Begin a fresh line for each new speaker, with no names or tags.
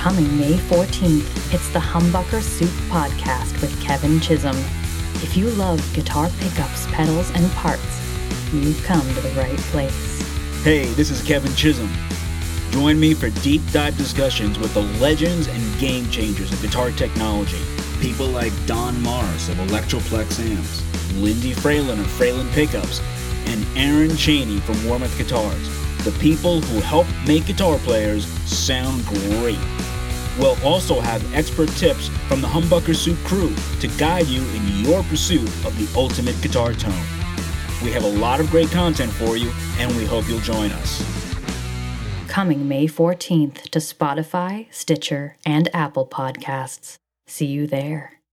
Coming May 14th, it's the Humbucker Soup Podcast with Kevin Chisholm. If you love guitar pickups, pedals, and parts, you've come to the right place.
Hey, this is Kevin Chisholm. Join me for deep dive discussions with the legends and game changers of guitar technology. People like Don Morris of Electroplex Amps, Lindy Fralin of Fralin Pickups, and Aaron Cheney from Warmoth Guitars. The people who help make guitar players sound great. We'll also have expert tips from the Humbucker Soup crew to guide you in your pursuit of the ultimate guitar tone. We have a lot of great content for you, and we hope you'll join us.
Coming May 14th to Spotify, Stitcher, and Apple Podcasts. See you there.